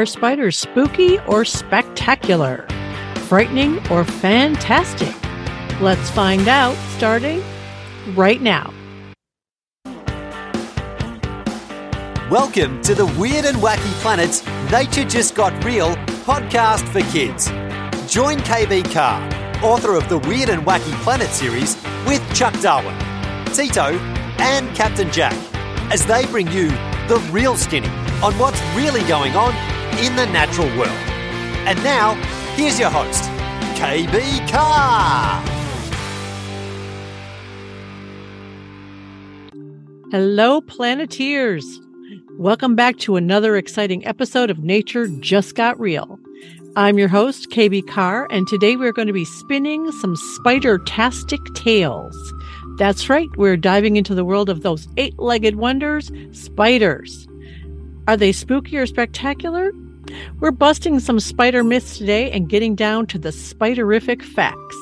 Are spiders spooky or spectacular? Frightening or fantastic? Let's find out starting right now. Welcome to the Weird and Wacky Planets Nature Just Got Real podcast for kids. Join KB Carr, author of the Weird and Wacky Planet series, with Chuck Darwin, Tito, and Captain Jack as they bring you the real skinny on what's really going on in the natural world. And now, here's your host, KB Carr. Hello, Planeteers. Welcome back to another exciting episode of Nature Just Got Real. I'm your host, KB Carr, and today we're going to be spinning some spider-tastic tales. That's right, we're diving into the world of those eight legged wonders, spiders. Are they spooky or spectacular? We're busting some spider myths today and getting down to the spiderific facts.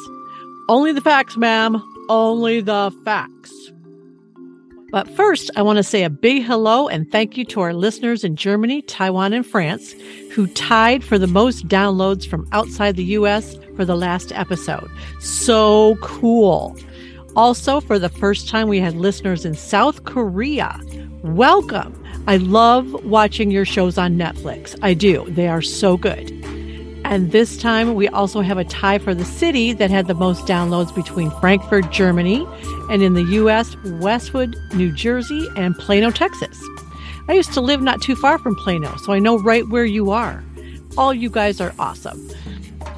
Only the facts, ma'am. Only the facts. But first, I want to say a big hello and thank you to our listeners in Germany, Taiwan, and France who tied for the most downloads from outside the US for the last episode. So cool. Also, for the first time, we had listeners in South Korea. Welcome. I love watching your shows on Netflix. I do. They are so good. And this time we also have a tie for the city that had the most downloads between Frankfurt, Germany, and in the US, Westwood, New Jersey, and Plano, Texas. I used to live not too far from Plano, so I know right where you are. All you guys are awesome.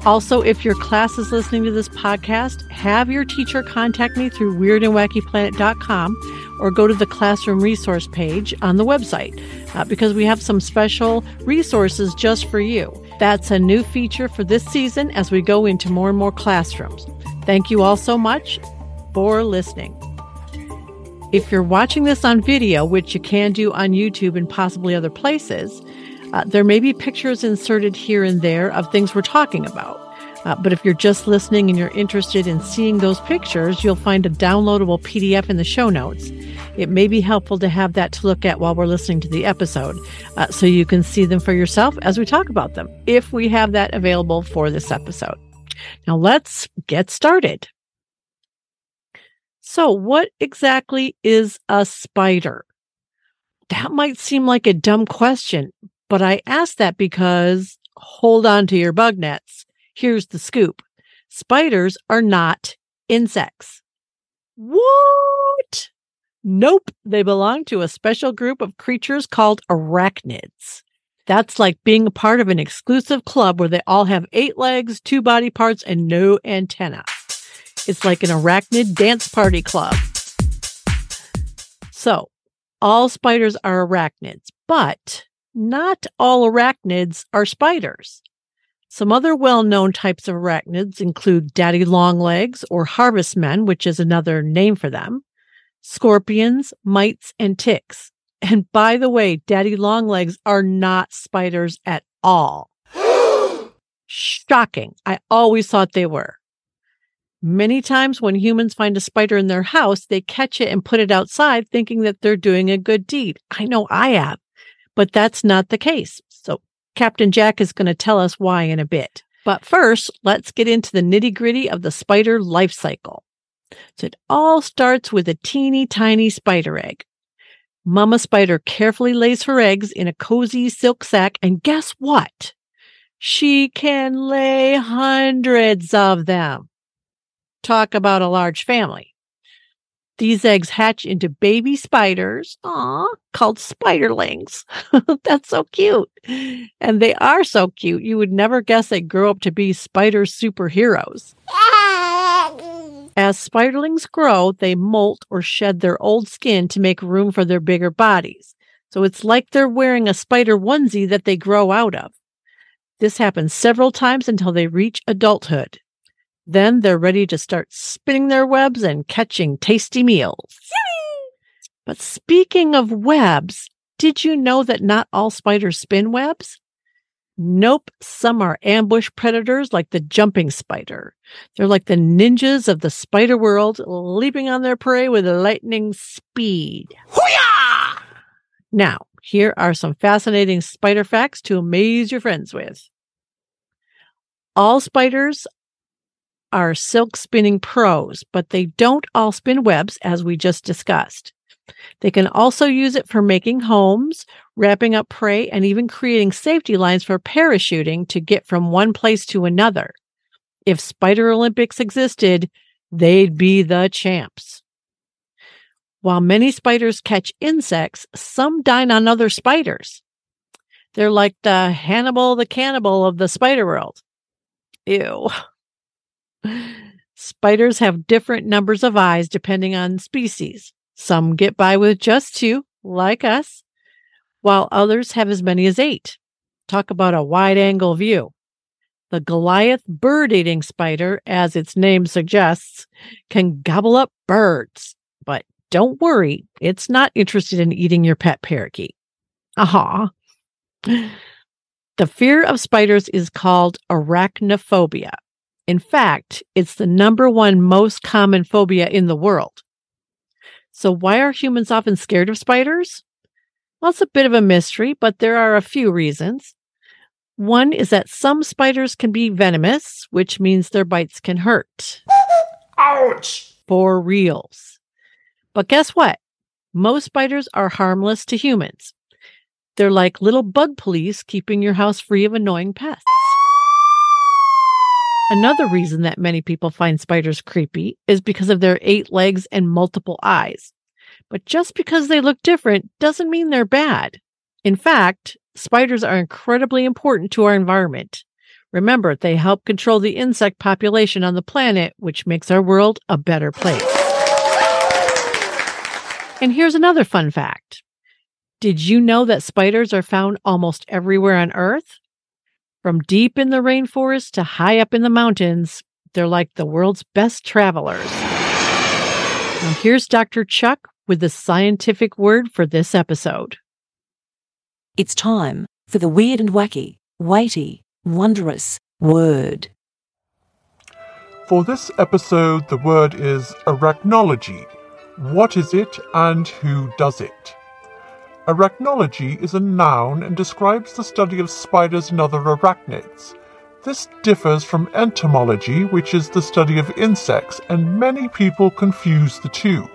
Also, if your class is listening to this podcast, have your teacher contact me through weirdandwackyplanet.com or go to the classroom resource page on the website uh, because we have some special resources just for you. That's a new feature for this season as we go into more and more classrooms. Thank you all so much for listening. If you're watching this on video, which you can do on YouTube and possibly other places, uh, there may be pictures inserted here and there of things we're talking about. Uh, but if you're just listening and you're interested in seeing those pictures, you'll find a downloadable PDF in the show notes. It may be helpful to have that to look at while we're listening to the episode uh, so you can see them for yourself as we talk about them, if we have that available for this episode. Now let's get started. So, what exactly is a spider? That might seem like a dumb question, but I ask that because hold on to your bug nets. Here's the scoop spiders are not insects. What? Nope. They belong to a special group of creatures called arachnids. That's like being a part of an exclusive club where they all have eight legs, two body parts, and no antenna. It's like an arachnid dance party club. So, all spiders are arachnids, but not all arachnids are spiders. Some other well known types of arachnids include daddy longlegs or harvestmen, which is another name for them, scorpions, mites, and ticks. And by the way, daddy longlegs are not spiders at all. Shocking. I always thought they were. Many times when humans find a spider in their house, they catch it and put it outside thinking that they're doing a good deed. I know I have, but that's not the case. So Captain Jack is going to tell us why in a bit. But first, let's get into the nitty gritty of the spider life cycle. So it all starts with a teeny tiny spider egg. Mama spider carefully lays her eggs in a cozy silk sac, and guess what? She can lay hundreds of them. Talk about a large family. These eggs hatch into baby spiders, aw, called spiderlings. That's so cute. And they are so cute. You would never guess they grow up to be spider superheroes. As spiderlings grow, they molt or shed their old skin to make room for their bigger bodies. So it's like they're wearing a spider onesie that they grow out of. This happens several times until they reach adulthood. Then they're ready to start spinning their webs and catching tasty meals. But speaking of webs, did you know that not all spiders spin webs? Nope, some are ambush predators like the jumping spider. They're like the ninjas of the spider world, leaping on their prey with lightning speed. Hoo-yah! Now, Here are some fascinating spider facts to amaze your friends with. All spiders are silk spinning pros, but they don't all spin webs as we just discussed. They can also use it for making homes, wrapping up prey, and even creating safety lines for parachuting to get from one place to another. If Spider Olympics existed, they'd be the champs. While many spiders catch insects, some dine on other spiders. They're like the Hannibal the cannibal of the spider world. Ew. Spiders have different numbers of eyes depending on species. Some get by with just two, like us, while others have as many as eight. Talk about a wide angle view. The Goliath bird eating spider, as its name suggests, can gobble up birds. But don't worry, it's not interested in eating your pet parakeet. Aha. The fear of spiders is called arachnophobia. In fact, it's the number one most common phobia in the world. So, why are humans often scared of spiders? Well, it's a bit of a mystery, but there are a few reasons. One is that some spiders can be venomous, which means their bites can hurt. Ouch! For reals. But guess what? Most spiders are harmless to humans. They're like little bug police keeping your house free of annoying pests. Another reason that many people find spiders creepy is because of their eight legs and multiple eyes. But just because they look different doesn't mean they're bad. In fact, spiders are incredibly important to our environment. Remember, they help control the insect population on the planet, which makes our world a better place. And here's another fun fact. Did you know that spiders are found almost everywhere on Earth? From deep in the rainforest to high up in the mountains, they're like the world's best travelers. Now, here's Dr. Chuck with the scientific word for this episode. It's time for the weird and wacky, weighty, wondrous word. For this episode, the word is arachnology. What is it and who does it? Arachnology is a noun and describes the study of spiders and other arachnids. This differs from entomology, which is the study of insects, and many people confuse the two.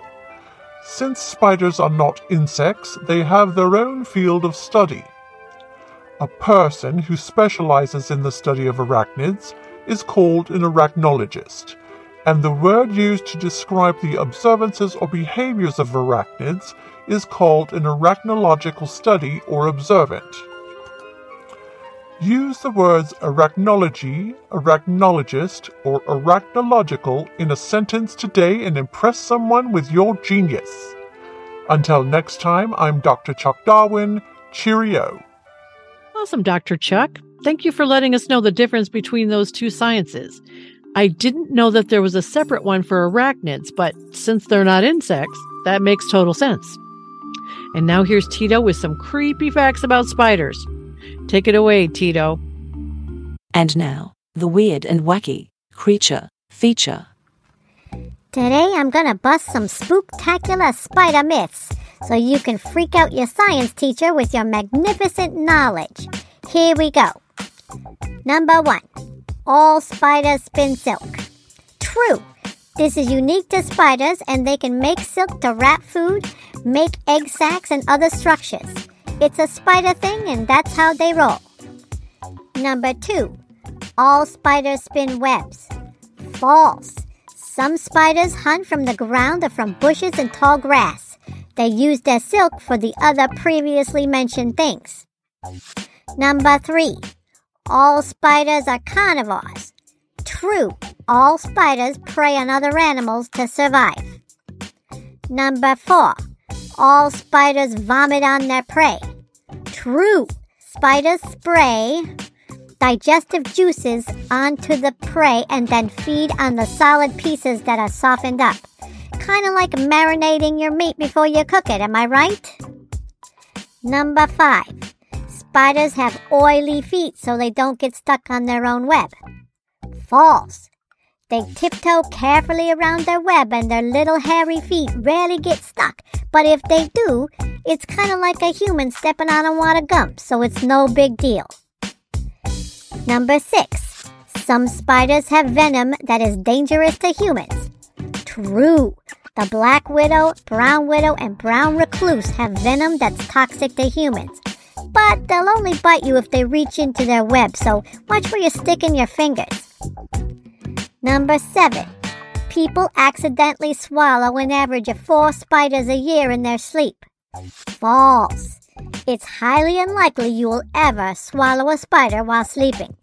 Since spiders are not insects, they have their own field of study. A person who specializes in the study of arachnids is called an arachnologist, and the word used to describe the observances or behaviors of arachnids is called an arachnological study or observant. Use the words arachnology, arachnologist, or arachnological in a sentence today and impress someone with your genius. Until next time, I'm Dr. Chuck Darwin. Cheerio. Awesome, Dr. Chuck. Thank you for letting us know the difference between those two sciences. I didn't know that there was a separate one for arachnids, but since they're not insects, that makes total sense. And now here's Tito with some creepy facts about spiders. Take it away, Tito. And now, the weird and wacky creature feature. Today I'm gonna bust some spooktacular spider myths so you can freak out your science teacher with your magnificent knowledge. Here we go. Number one All spiders spin silk. True. This is unique to spiders and they can make silk to wrap food, make egg sacs, and other structures. It's a spider thing and that's how they roll. Number two, all spiders spin webs. False. Some spiders hunt from the ground or from bushes and tall grass. They use their silk for the other previously mentioned things. Number three, all spiders are carnivores. True, all spiders prey on other animals to survive. Number four, all spiders vomit on their prey. True, spiders spray digestive juices onto the prey and then feed on the solid pieces that are softened up. Kind of like marinating your meat before you cook it, am I right? Number five, spiders have oily feet so they don't get stuck on their own web. False. They tiptoe carefully around their web and their little hairy feet rarely get stuck. But if they do, it's kind of like a human stepping on a wad of gum, so it's no big deal. Number six. Some spiders have venom that is dangerous to humans. True. The black widow, brown widow, and brown recluse have venom that's toxic to humans. But they'll only bite you if they reach into their web, so watch where you're sticking your fingers. Number seven. People accidentally swallow an average of four spiders a year in their sleep. False. It's highly unlikely you will ever swallow a spider while sleeping.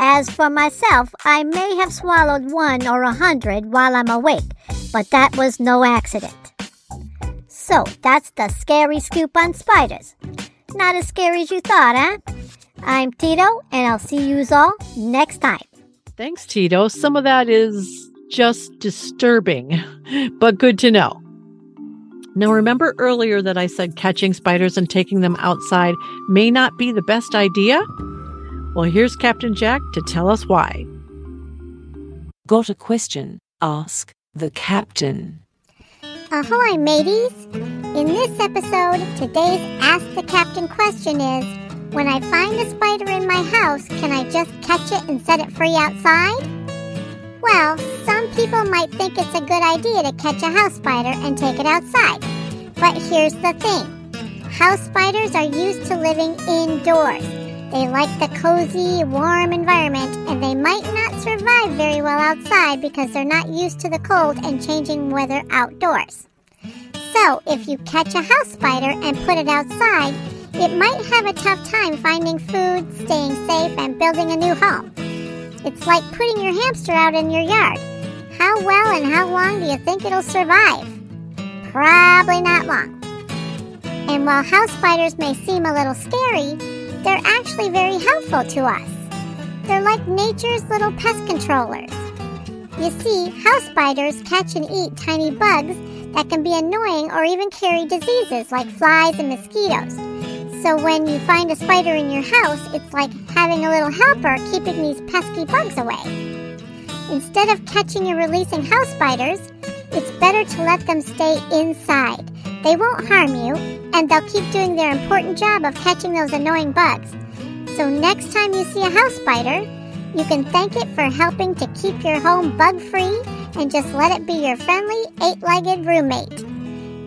As for myself, I may have swallowed one or a hundred while I'm awake, but that was no accident. So, that's the scary scoop on spiders. Not as scary as you thought, huh? I'm Tito, and I'll see you all next time. Thanks, Tito. Some of that is just disturbing, but good to know. Now, remember earlier that I said catching spiders and taking them outside may not be the best idea? Well, here's Captain Jack to tell us why. Got a question? Ask the captain. Ahoy, mateys! In this episode, today's Ask the Captain question is When I find a spider in my house, can I just catch it and set it free outside? Well, some people might think it's a good idea to catch a house spider and take it outside. But here's the thing house spiders are used to living indoors. They like the cozy, warm environment, and they might not survive very well outside because they're not used to the cold and changing weather outdoors. So, if you catch a house spider and put it outside, it might have a tough time finding food, staying safe, and building a new home. It's like putting your hamster out in your yard. How well and how long do you think it'll survive? Probably not long. And while house spiders may seem a little scary, they're actually very helpful to us. They're like nature's little pest controllers. You see, house spiders catch and eat tiny bugs that can be annoying or even carry diseases like flies and mosquitoes. So when you find a spider in your house, it's like having a little helper keeping these pesky bugs away. Instead of catching and releasing house spiders, it's better to let them stay inside. They won't harm you, and they'll keep doing their important job of catching those annoying bugs. So next time you see a house spider, you can thank it for helping to keep your home bug free and just let it be your friendly eight legged roommate.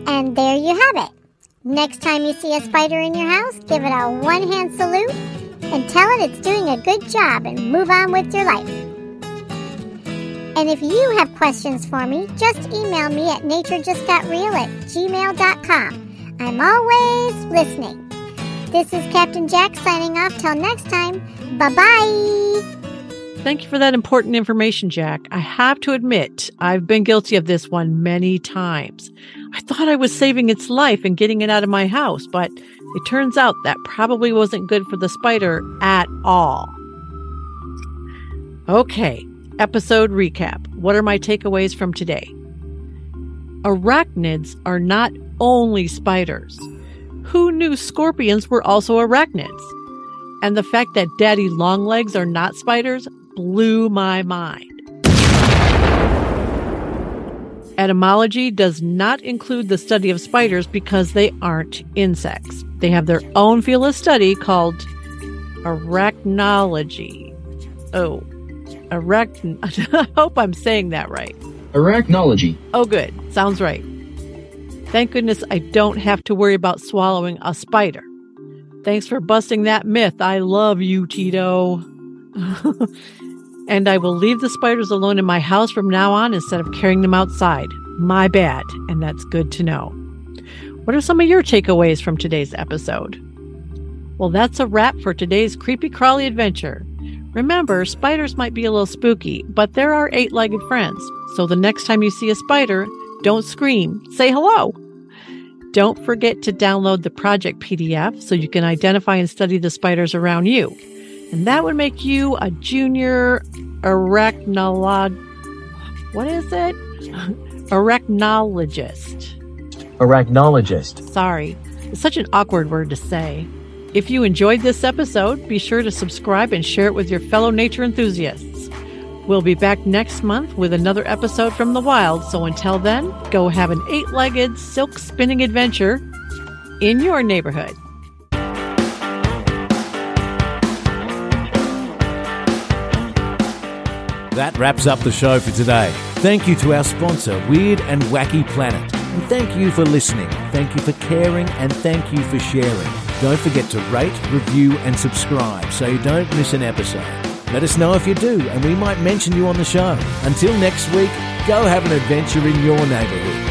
And there you have it. Next time you see a spider in your house, give it a one hand salute and tell it it's doing a good job and move on with your life. And if you have questions for me, just email me at naturejustgotreal at gmail.com. I'm always listening. This is Captain Jack signing off till next time. Bye bye. Thank you for that important information, Jack. I have to admit, I've been guilty of this one many times. I thought I was saving its life and getting it out of my house, but it turns out that probably wasn't good for the spider at all. Okay, episode recap. What are my takeaways from today? Arachnids are not only spiders. Who knew scorpions were also arachnids? And the fact that daddy longlegs are not spiders blew my mind. Etymology does not include the study of spiders because they aren't insects. They have their own field of study called arachnology. Oh, arachn. I hope I'm saying that right. Arachnology. Oh, good. Sounds right. Thank goodness I don't have to worry about swallowing a spider. Thanks for busting that myth. I love you, Tito. and I will leave the spiders alone in my house from now on instead of carrying them outside. My bad, and that's good to know. What are some of your takeaways from today's episode? Well, that's a wrap for today's creepy crawly adventure. Remember, spiders might be a little spooky, but there are eight legged friends. So the next time you see a spider, don't scream, say hello. Don't forget to download the project PDF so you can identify and study the spiders around you. And that would make you a junior arachnolog. What is it? Arachnologist. Arachnologist. Sorry, it's such an awkward word to say. If you enjoyed this episode, be sure to subscribe and share it with your fellow nature enthusiasts. We'll be back next month with another episode from the wild. So until then, go have an eight legged silk spinning adventure in your neighborhood. That wraps up the show for today. Thank you to our sponsor, Weird and Wacky Planet. And thank you for listening. Thank you for caring and thank you for sharing. Don't forget to rate, review, and subscribe so you don't miss an episode. Let us know if you do, and we might mention you on the show. Until next week, go have an adventure in your neighborhood.